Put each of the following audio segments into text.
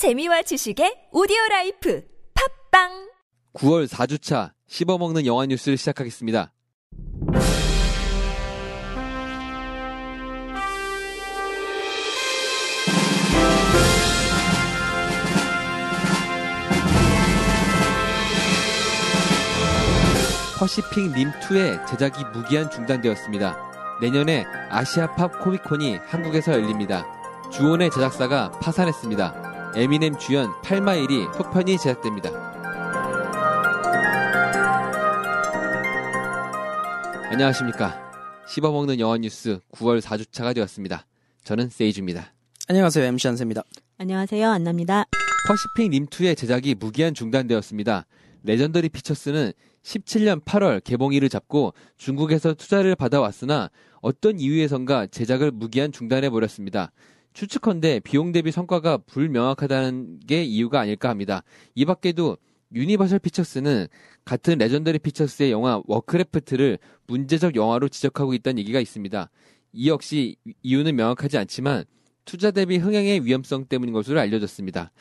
재미와 지식의 오디오 라이프 팟빵 9월 4주차 씹어먹는 영화 뉴스를 시작하겠습니다. 퍼시픽 림2의 제작이 무기한 중단되었습니다. 내년에 아시아팝 코믹콘이 한국에서 열립니다. 주온의 제작사가 파산했습니다. 에미넴 주연 8마일이 속편이 제작됩니다. 안녕하십니까. 씹어먹는 영화 뉴스 9월 4주차가 되었습니다. 저는 세이주입니다. 안녕하세요. MC 한세입니다. 안녕하세요. 안나입니다. 퍼시픽 림2의 제작이 무기한 중단되었습니다. 레전더리 피처스는 17년 8월 개봉일을 잡고 중국에서 투자를 받아왔으나 어떤 이유에선가 제작을 무기한 중단해버렸습니다. 추측컨대 비용 대비 성과가 불명확하다는 게 이유가 아닐까 합니다. 이 밖에도 유니버셜 피처스는 같은 레전더리 피처스의 영화 워크래프트를 문제적 영화로 지적하고 있다는 얘기가 있습니다. 이 역시 이유는 명확하지 않지만 투자 대비 흥행의 위험성 때문인 것으로 알려졌습니다.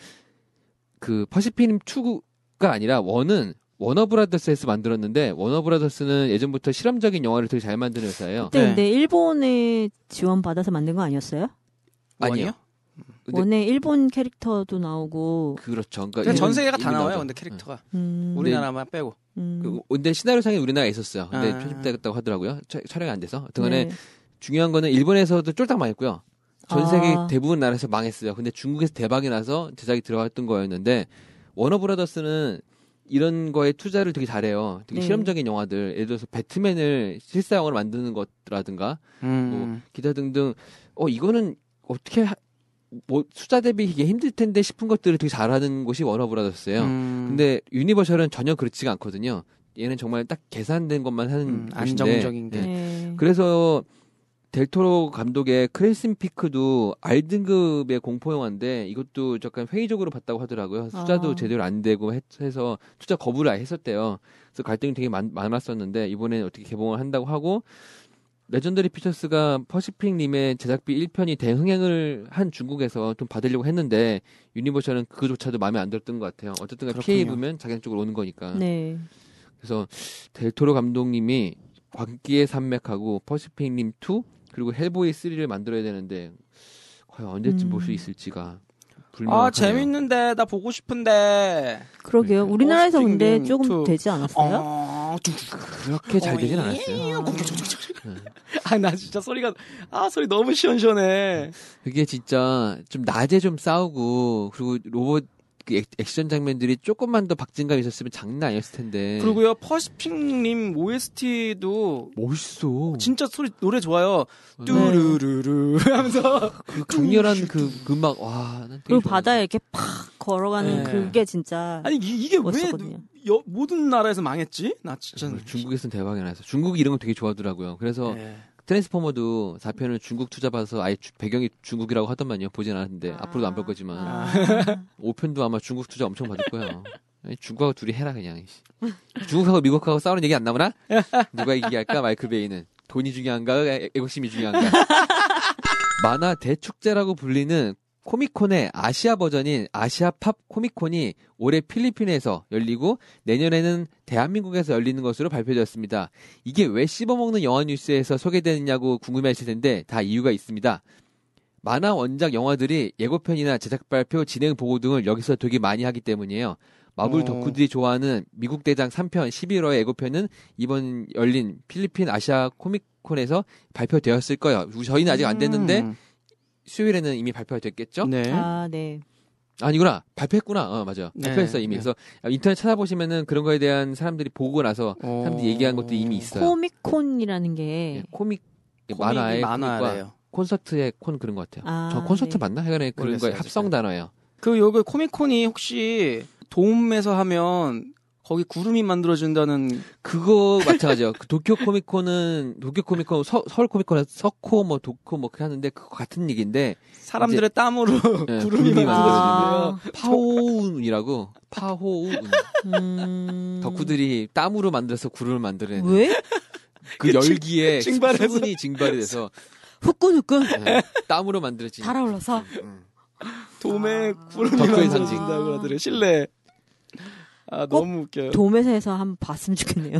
그 퍼시픽 2가 아니라 원은 워너브라더스에서 만들었는데 워너브라더스는 예전부터 실험적인 영화를 되게 잘 만드는 회사예요. 그때 네. 근데 일본에 지원 받아서 만든 거 아니었어요? 아니요. 근데- 원에 일본 캐릭터도 나오고 그렇죠. 그러니까 전 세계가 다 나와요. 나오죠. 근데 캐릭터가 음, 우리나라만 빼고. 음, 그, 근데 시나리오상에 우리나라에 있었어요. 근데 아. 편집됐다고 하더라고요. 차- 촬영이 안 돼서. 등간에 네. 중요한 거는 일본에서도 쫄딱 망했고요. 전 세계 아. 대부분 나라에서 망했어요. 근데 중국에서 대박이 나서 제작이 들어갔던 거였는데 워너브라더스는 이런 거에 투자를 되게 잘해요. 되게 네. 실험적인 영화들, 예를 들어서 배트맨을 실사 영화로 만드는 것라든가 음. 기타 등등. 어 이거는 어떻게 하- 뭐 투자 대비 이게 힘들 텐데 싶은 것들을 되게 잘하는 곳이 워너브라더스예요. 음. 근데 유니버셜은 전혀 그렇지가 않거든요. 얘는 정말 딱 계산된 것만 하는 음, 곳인데. 안정적인 게. 네. 네. 그래서 델토로 감독의 크림슨 피크도 R등급의 공포 영화인데 이것도 약간 회의적으로 봤다고 하더라고요. 투자도 아. 제대로 안 되고 했- 해서 투자 거부를 아예 했었대요. 그래서 갈등이 되게 많, 많았었는데 이번에 어떻게 개봉을 한다고 하고 레전더리 피처스가 퍼시픽 림의 제작비 1편이 대흥행을 한 중국에서 좀 받으려고 했는데 유니버셜은 그거조차도 마음에 안 들었던 것 같아요. 어쨌든 피해. 입으면 자기네 쪽으로 오는 거니까. 네. 그래서 델토로 감독님이 광기의 산맥하고 퍼시픽 림 2 그리고 헬보이 3를 만들어야 되는데 과연 언제쯤 음. 볼수 있을지가 불명확하네요. 아, 재밌는데 나 보고 싶은데. 그러게요. 네. 우리나라에서 근데 림 조금 투. 되지 않았어요? 어, 쭉. 그렇게 잘 되진 어, 않았어요. 아, 나 진짜 소리가 아, 소리 너무 시원시원해. 그게 진짜 좀 낮에 좀 싸우고 그리고 로봇 그 액- 액션 장면들이 조금만 더 박진감 있었으면 장난 아니었을 텐데. 그리고요, 퍼시픽님 OST도 멋있어. 진짜 소리 노래 좋아요. 네. 뚜루루루 하면서 그 강렬한 그 음악 와. 그리고. 바다에 이렇게 팍 걸어가는 네. 그게 진짜 아니 이, 게왜 멋있었거든요. 모든 나라에서 망했지? 나 진짜 중국에서는 대박이 났어. 중국이 이런 거 되게 좋아하더라고요. 그래서 네. 트랜스포머도 4편을 중국 투자 받아서 아예 주- 배경이 중국이라고 하더만요. 보진 않았는데 아. 앞으로도 안 볼 거지만 아. 5편도 아마 중국 투자 엄청 받을 거예요. 중국하고 둘이 해라 그냥. 중국하고 미국하고 싸우는 얘기 안 나오나? 누가 이기할까? 마이클 베이는 돈이 중요한가? 애- 애국심이 중요한가? 만화 대축제라고 불리는 코미콘의 아시아 버전인 아시아 팝 코미콘이 올해 필리핀에서 열리고 내년에는 대한민국에서 열리는 것으로 발표되었습니다. 이게 왜 씹어먹는 영화 뉴스에서 소개되느냐고 궁금해하실 텐데 다 이유가 있습니다. 만화 원작 영화들이 예고편이나 제작 발표, 진행 보고 등을 여기서 되게 많이 하기 때문이에요. 마블 어. 덕후들이 좋아하는 미국 대장 3편 11월 예고편은 이번 열린 필리핀 아시아 코미콘에서 발표되었을 거예요. 저희는 아직 안 됐는데 음. 수요일에는 이미 발표가 됐겠죠? 네. 아, 네. 아니구나. 발표했구나. 어, 맞아. 네. 발표했어, 이미. 네. 그래서 인터넷 찾아보시면은 그런 거에 대한 사람들이 보고 나서 어. 사람들이 얘기한 것들이 이미 있어요. 코미콘이라는 게 예, 코믹, 만화의 만화래요. 콘서트의 콘 그런 것 같아요. 아, 저 콘서트 네. 맞나? 하여간에 그런 거의 합성. 단어예요. 그 여기 코미콘이 혹시 돔에서 하면 거기 구름이 만들어진다는 그거 마찬가지예요. 그 도쿄 코미콘은 도쿄 코미콘, 서, 서울 코미콘은 서코 뭐 도코 뭐 그렇게 하는데 그거 같은 얘기인데 사람들의 땀으로 예, 구름이 만들어진대요. 아, 파호운이라고 파호운 음. 덕후들이 땀으로 만들어서 구름을 만들어내는 왜? 그 열기에 증발해서. 수분이 증발이 돼서 후끈후끈 예, 땀으로 만들어진 달아올라서 음. 돔에 아. 구름이 덕후의 만들어진다 그러더래 실내. 아 너무 웃겨요. 돔에서 한번 봤으면 좋겠네요.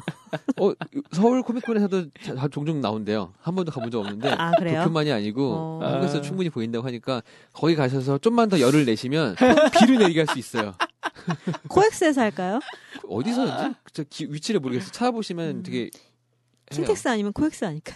어, 서울 코미콘에서도 자- 종종 나온대요. 한 번도 가본 적 없는데 아 그래요? 도쿄만이 아니고 어. 한국에서 아. 충분히 보인다고 하니까 거기 가셔서 좀만 더 열을 내시면 비를 내리게 할 수 있어요. 코엑스에서 할까요? 어디서인지 저 기- 위치를 모르겠어요. 찾아보시면 음. 되게 해요. 킨텍스 아니면 코엑스 아닐까?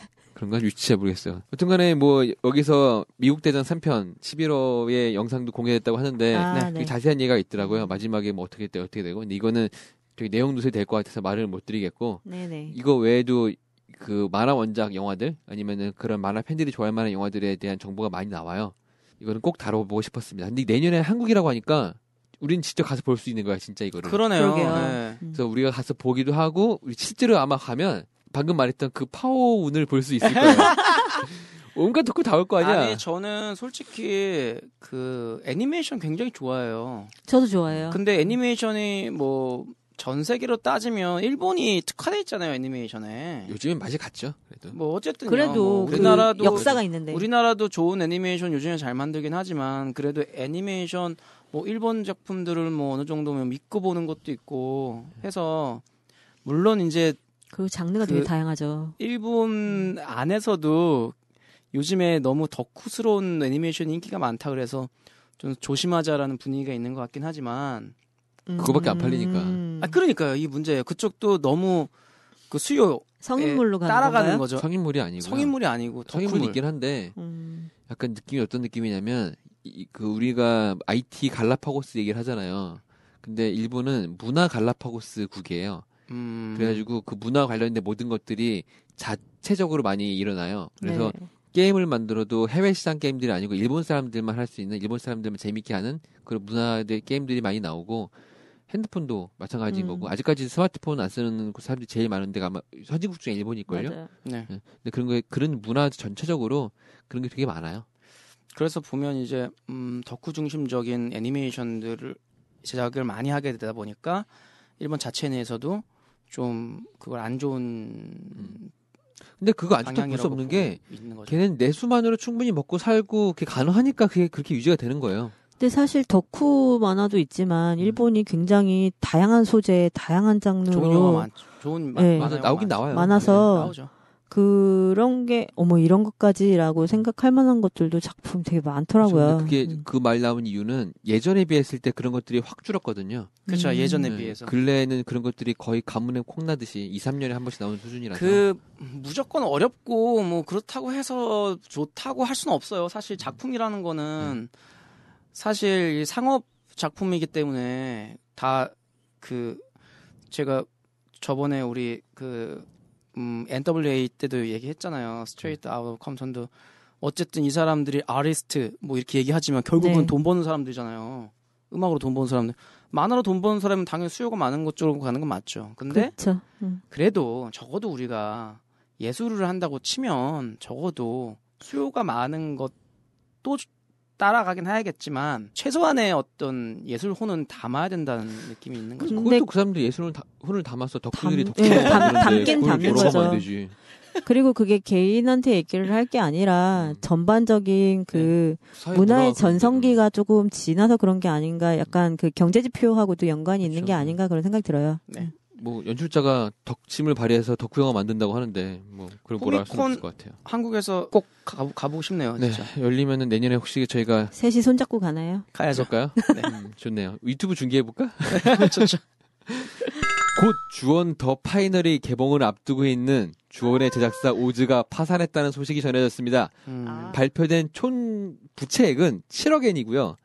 그런가 잘 모르겠어요. 여튼간에 뭐 여기서 미국 대장 3편 시빌 워의 영상도 공개됐다고 하는데 아, 되게 네. 자세한 얘기가 있더라고요. 마지막에 뭐 어떻게 돼 어떻게 되고 근데 이거는 되게 내용 누설이 될 것 같아서 말을 못 드리겠고 네네. 이거 외에도 그 만화 원작 영화들 아니면은 그런 만화 팬들이 좋아할 만한 영화들에 대한 정보가 많이 나와요. 이거는 꼭 다뤄보고 싶었습니다. 근데 내년에 한국이라고 하니까 우린 직접 가서 볼 수 있는 거야, 진짜 이거를. 그러네요. 네. 음. 그래서 우리가 가서 보기도 하고 우리 실제로 아마 가면 방금 말했던 그 파워운을 볼 수 있을 거예요. 온갖 덕후 다 올 거 아니야. 아니 저는 솔직히 그 애니메이션 굉장히 좋아해요. 저도 좋아해요. 근데 애니메이션이 뭐 전 세계로 따지면 일본이 특화돼 있잖아요 애니메이션에. 요즘엔 맛이 갔죠. 그래도. 뭐 어쨌든 그래도 그 우리나라도 역사가 있는데. 우리나라도 좋은 애니메이션 요즘에 잘 만들긴 하지만 그래도 애니메이션 뭐 일본 작품들을 뭐 어느 정도면 믿고 보는 것도 있고 해서 물론 이제 그리고 장르가 그- 되게 다양하죠. 일본 안에서도 요즘에 너무 덕후스러운 애니메이션 인기가 많다 그래서 좀 조심하자라는 분위기가 있는 것 같긴 하지만 그거밖에 안 팔리니까. 음. 아 그러니까요 이 문제예요 그쪽도 너무 그 수요 성인물로 가는 따라가는 건가요? 거죠 성인물이 아니고 성인물이 아니고 성인물이 덕후물. 있긴 한데 음. 약간 느낌이 어떤 느낌이냐면 이, 그 우리가 IT 갈라파고스 얘기를 하잖아요. 근데 일본은 문화 갈라파고스 국이에요. 음. 그래가지고 그 문화 관련된 모든 것들이 자체적으로 많이 일어나요. 그래서 네. 게임을 만들어도 해외 시장 게임들이 아니고 일본 사람들만 할 수 있는 일본 사람들만 재밌게 하는 그런 문화의 게임들이 많이 나오고 핸드폰도 마찬가지인 음. 거고 아직까지 스마트폰 안 쓰는 사람들이 제일 많은데 아마 선진국 중에 일본일걸요. 맞아요. 네. 근데 그런 거 그런 문화 전체적으로 그런 게 되게 많아요. 그래서 보면 이제 음, 덕후 중심적인 애니메이션들을 제작을 많이 하게 되다 보니까 일본 자체 내에서도 좀 그걸 안 좋은 근데 그거 아직도 볼 수 없는 게. 걔는 내수만으로 충분히 먹고 살고 그게 가능하니까 그게 그렇게 유지가 되는 거예요. 근데 사실 덕후 만화도 있지만 일본이 굉장히 다양한 소재, 다양한 좋은 영화 장르로 많 좋은 네. 영화 나오긴. 나와요. 많아서 나오죠. 그런 게 어머 이런 것까지라고 생각할 만한 것들도 작품 되게 많더라고요. 근데 그게 음. 그말 나온 이유는 예전에 비했을 때 그런 것들이 확 줄었거든요. 그렇죠. 음. 예전에 네, 비해서. 근래에는 그런 것들이 거의 가문에 콩 나듯이 2, 3년에 한 번씩 나오는 수준이라서 그 무조건 어렵고 뭐 그렇다고 해서 좋다고 할 수는 없어요. 사실 작품이라는 거는 사실 이 상업 작품이기 때문에 다 그 제가 저번에 우리 그 음, NWA 때도 얘기했잖아요. Straight Outta Compton도 어쨌든 이 사람들이 아티스트 뭐 이렇게 얘기하지만 결국은 네. 돈 버는 사람들이잖아요. 음악으로 돈 버는 사람들. 만화로 돈 버는 사람은 당연히 수요가 많은 것 쪽으로 가는 건 맞죠. 근데 그렇죠. 음. 그래도 적어도 우리가 예술을 한다고 치면 적어도 수요가 많은 것도 따라가긴 해야겠지만 최소한의 어떤 예술혼은 담아야 된다는 느낌이 있는 거죠. 근데- 그것도 그 사람들 예술을 다, 혼을 담아서 덕후들이 담- 덕후를 예, 담- 담긴 담는 거죠. 되지. 그리고 그게 개인한테 얘기를 할 게 아니라 음. 전반적인 그 사회 문화의 전성기가 조금 지나서 그런 게 아닌가 약간 그 경제 지표하고도 연관이 있는 그렇죠. 게 아닌가 그런 생각이 들어요. 네. 뭐 연출자가 덕심을 발휘해서 덕후 영화 만든다고 하는데 뭐 그런 뭐라 할 수는 코미콘- 없을 것 같아요. 한국에서 꼭 가, 가보고 싶네요. 네, 진짜. 열리면은 내년에 혹시 저희가 셋이 손잡고 가나요? 가야죠. 해볼까요? 네. 음, 좋네요. 유튜브 중계해 볼까? 좋죠. 곧 주원 더 파이널이 개봉을 앞두고 있는 주원의 제작사 오즈가 파산했다는 소식이 전해졌습니다. 음. 아. 발표된 총 부채액은 7억엔이고요.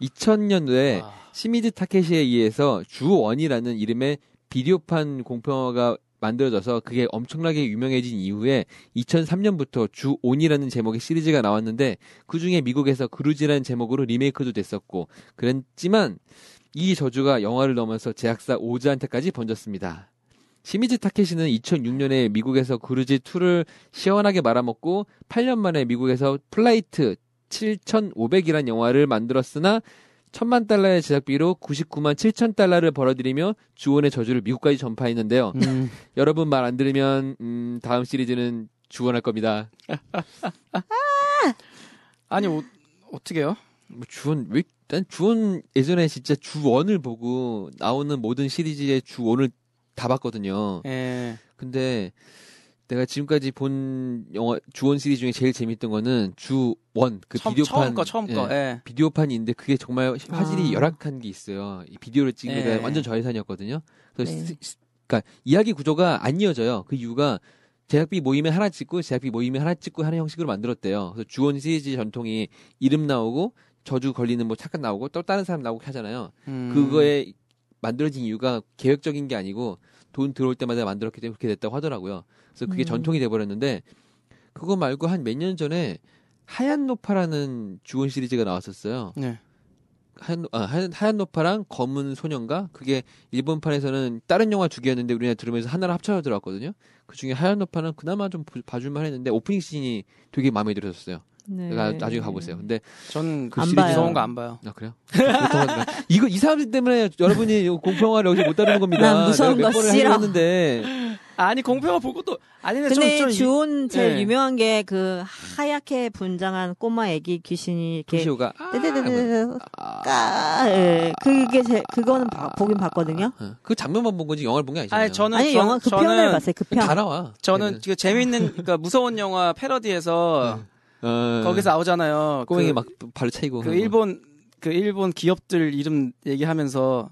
2000년도에 와. 시미즈 타케시에 의해서 주원이라는 이름의 비디오판 공포영화가 만들어져서 그게 엄청나게 유명해진 이후에 2003년부터 주온이라는 제목의 시리즈가 나왔는데 그 중에 미국에서 그루지라는 제목으로 리메이크도 됐었고 그랬지만 이 저주가 영화를 넘어서 제작사 오즈한테까지 번졌습니다. 시미즈 타케시는 2006년에 미국에서 그루지 2를 시원하게 말아먹고 8년 만에 미국에서 플라이트 7,500이란 영화를 만들었으나 천만 달러의 제작비로 99만 7천 달러를 벌어들이며 주온의 저주를 미국까지 전파했는데요. 음. 여러분 말 안 들으면 음, 다음 시리즈는 주온할 겁니다. 아니 어, 어떻게요? 뭐 주원 왜 일단 주원 예전에 진짜 주원을 보고 나오는 모든 시리즈의 주원을 다 봤거든요. 예. 근데 내가 지금까지 본 영화 주원 시리즈 중에 제일 재밌던 거는 주원 그 처음, 비디오판 처음 거 처음 거. 예, 예. 비디오판이 있는데 그게 정말 화질이 아. 열악한 게 있어요. 이 비디오를 찍기가 예. 완전 저예산이었거든요. 그래서 네. 시- 시- 그러니까 이야기 구조가 안 이어져요. 그 이유가 제작비 모임에 하나 찍고 제작비 모임에 하나 찍고 하는 형식으로 만들었대요. 그래서 주원 시리즈 전통이 이름 나오고 저주 걸리는 뭐 착각 나오고 또 다른 사람 나오고 하잖아요. 음. 그거에 만들어진 이유가 계획적인 게 아니고 돈 들어올 때마다 만들었기 때문에 그렇게 됐다고 하더라고요. 그래서 그게 음. 전통이 돼버렸는데 그거 말고 한 몇 년 전에 하얀 노파라는 주원 시리즈가 나왔었어요. 네. 하얀, 아, 하얀, 하얀 노파랑 검은 소년가 그게 일본판에서는 다른 영화 두 개였는데 우리나라 들으면서 하나를 합쳐서 들어왔거든요. 그 중에 하얀 노파는 그나마 좀 보- 봐줄만 했는데 오프닝 씬이 되게 마음에 들었어요. 네. 나, 나중에 가보세요. 근데 전그안 시리즈 봐요. 무서운 거 안 봐요. 아 그래요? 이거 이 사람들 때문에 여러분이 공평화를 여기서 못 다루는 겁니다. 난 무서운 거 싫어. 했는데 아니 공평화 볼 것도 아니네. 근데 좀, 좀 주온 제일 네. 유명한 게 그 하얗게 분장한 꼬마 애기 귀신이 이렇게 쿠시오가 아, 떼떼떼떼 아, 까 예. 그게 제 그거는 봐- 보긴 봤거든요. 어, 그 장면만 본 거지 영화를 본 게 아니잖아요. 아니 저는 아니 전- 영화 그 저는 편을 봤어요. 그 편. 다 나와. 저는 그 재밌는 그러니까 무서운 영화 패러디에서 어, 거기서 나오잖아요. 꼬맹이 그, 막 발로 차이고 그 일본 그 일본 기업들 이름 얘기하면서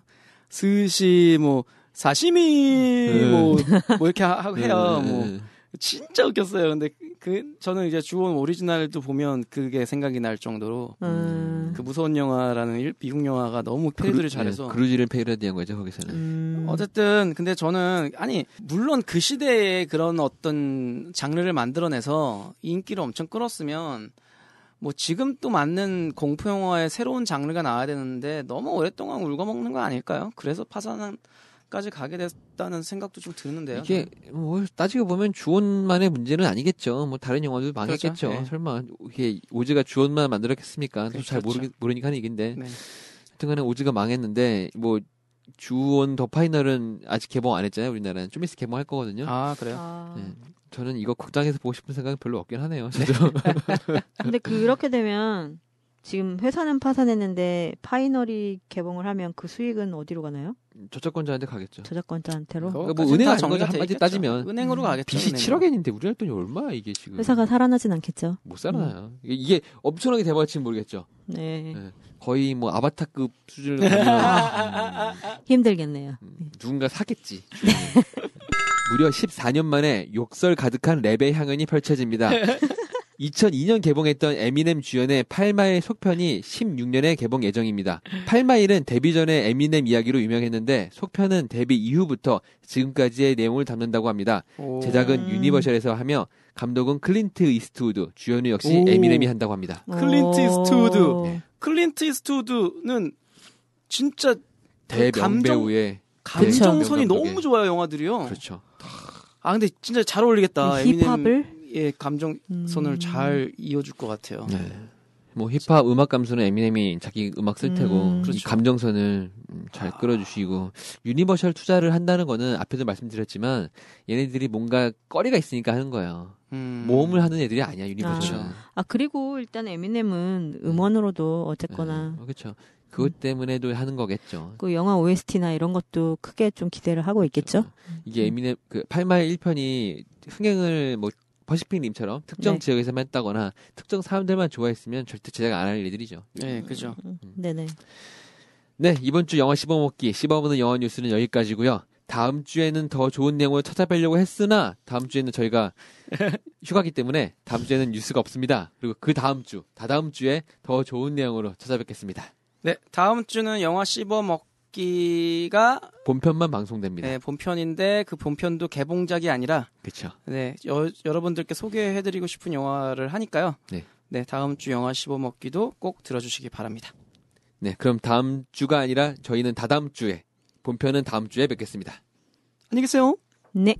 스시 뭐 사시미 음. 뭐, 뭐 이렇게 하- 하고 해요. 음, 뭐 음. 진짜 웃겼어요. 근데 그 저는 이제 주원 오리지널도 보면 그게 생각이 날 정도로 음. 그 무서운 영화라는 일- 미국 영화가 너무 패러디를 잘해서 네, 그루지를 패러디한 거죠 거기서는. 음. 어쨌든 근데 저는 아니 물론 그 시대에 그런 어떤 장르를 만들어내서 인기를 엄청 끌었으면 뭐 지금 또 맞는 공포 영화의 새로운 장르가 나와야 되는데 너무 오랫동안 울거먹는 거 아닐까요? 그래서 파산 까지 가게 됐다는 생각도 좀 드는데요. 이게 뭐 따지고 보면 주원만의 문제는 아니겠죠. 뭐 다른 영화도 망했겠죠. 그렇죠. 예. 설마 이게 오즈가 주원만 만들었겠습니까? 그- 잘 그렇죠. 모르 모르니까 하는 얘기인데. 네. 하여튼간에 오즈가 망했는데 뭐 주원 더 파이널은 아직 개봉 안 했잖아요. 우리나라는 좀 있으면 개봉할 거거든요. 아 그래요? 아. 네. 저는 이거 극장에서 보고 싶은 생각은 별로 없긴 하네요. 저도. 근데 그렇게 되면 지금 회사는 파산했는데 파이널이 개봉을 하면 그 수익은 어디로 가나요? 저작권자한테 가겠죠. 저작권자한테로? 뭐 그거까지는 은행 돼 한마디. 따지면. 은행으로 가겠죠. 빚이 은행으로. 7억 엔인데 우리나라 돈이 얼마야 이게 지금? 회사가 살아나진 않겠죠. 못 살아나요. 이게- 이게 엄청나게 대박일지는 모르겠죠. 네. 네. 거의 뭐 아바타급 수준으로 가면 음, 힘들겠네요. 음, 누군가 사겠지. 무려 14년 만에 욕설 가득한 랩의 향연이 펼쳐집니다. 2002년 개봉했던 에미넴 주연의 8마일 속편이 16년에 개봉 예정입니다. 8마일은 데뷔 전에 에미넴 이야기로 유명했는데 속편은 데뷔 이후부터 지금까지의 내용을 담는다고 합니다. 오. 제작은 음. 유니버셜에서 하며 감독은 클린트 이스트우드, 주연은 역시 오. 에미넴이 한다고 합니다. 클린트 오. 이스트우드. 클린트 이스트우드는 진짜 그 대명배우의 감정선이 네, 너무. 좋아요 영화들이요. 그렇죠. 아 근데 진짜 잘 어울리겠다. 이 힙합을 의 감정선을 음. 잘 이어줄 것 같아요. 네. 뭐 힙합 음악 감수는 에미넴이 자기 음악 쓸 테고 음. 이 그렇죠. 감정선을 음, 잘 끌어주시고 유니버셜 투자를 한다는 거는 앞에도 말씀드렸지만 얘네들이 뭔가 꺼리가 있으니까 하는 거예요. 음. 모험을 하는 애들이 아니야 유니버셜은. 그렇죠. 아 그리고 일단 에미넴은 음원으로도 어쨌거나 네, 그렇죠. 그것 때문에도 하는 거겠죠. 그 영화 OST나 이런 것도 크게 좀 기대를 하고 있겠죠. 이게 에미넴 그 8마일 1편이 흥행을 뭐 퍼시픽 림처럼 특정 네. 지역에서만 했다거나 특정 사람들만 좋아했으면 절대 제작 안 할 일들이죠. 네, 그죠. 음, 네네. 네, 이번 주 영화 씹어먹기, 씹어먹는 영화 뉴스는 여기까지고요. 다음 주에는 더 좋은 내용을 찾아뵈려고 했으나 다음 주에는 저희가 휴가기 때문에 다음 주에는 뉴스가 없습니다. 그리고 그 다음 주, 다다음 주에 더 좋은 내용으로 찾아뵙겠습니다. 네, 다음 주는 영화 씹어 먹 기가 본편만 방송됩니다. 네, 본편인데 그 본편도 개봉작이 아니라 그렇죠. 네, 여, 여러분들께 소개해 드리고 싶은 영화를 하니까요. 네. 네, 다음 주 영화 씹어 먹기도 꼭 들어 주시기 바랍니다. 네, 그럼 다음 주가 아니라 저희는 다다음 주에 본편은 다음 주에 뵙겠습니다. 안녕히 계세요. 네.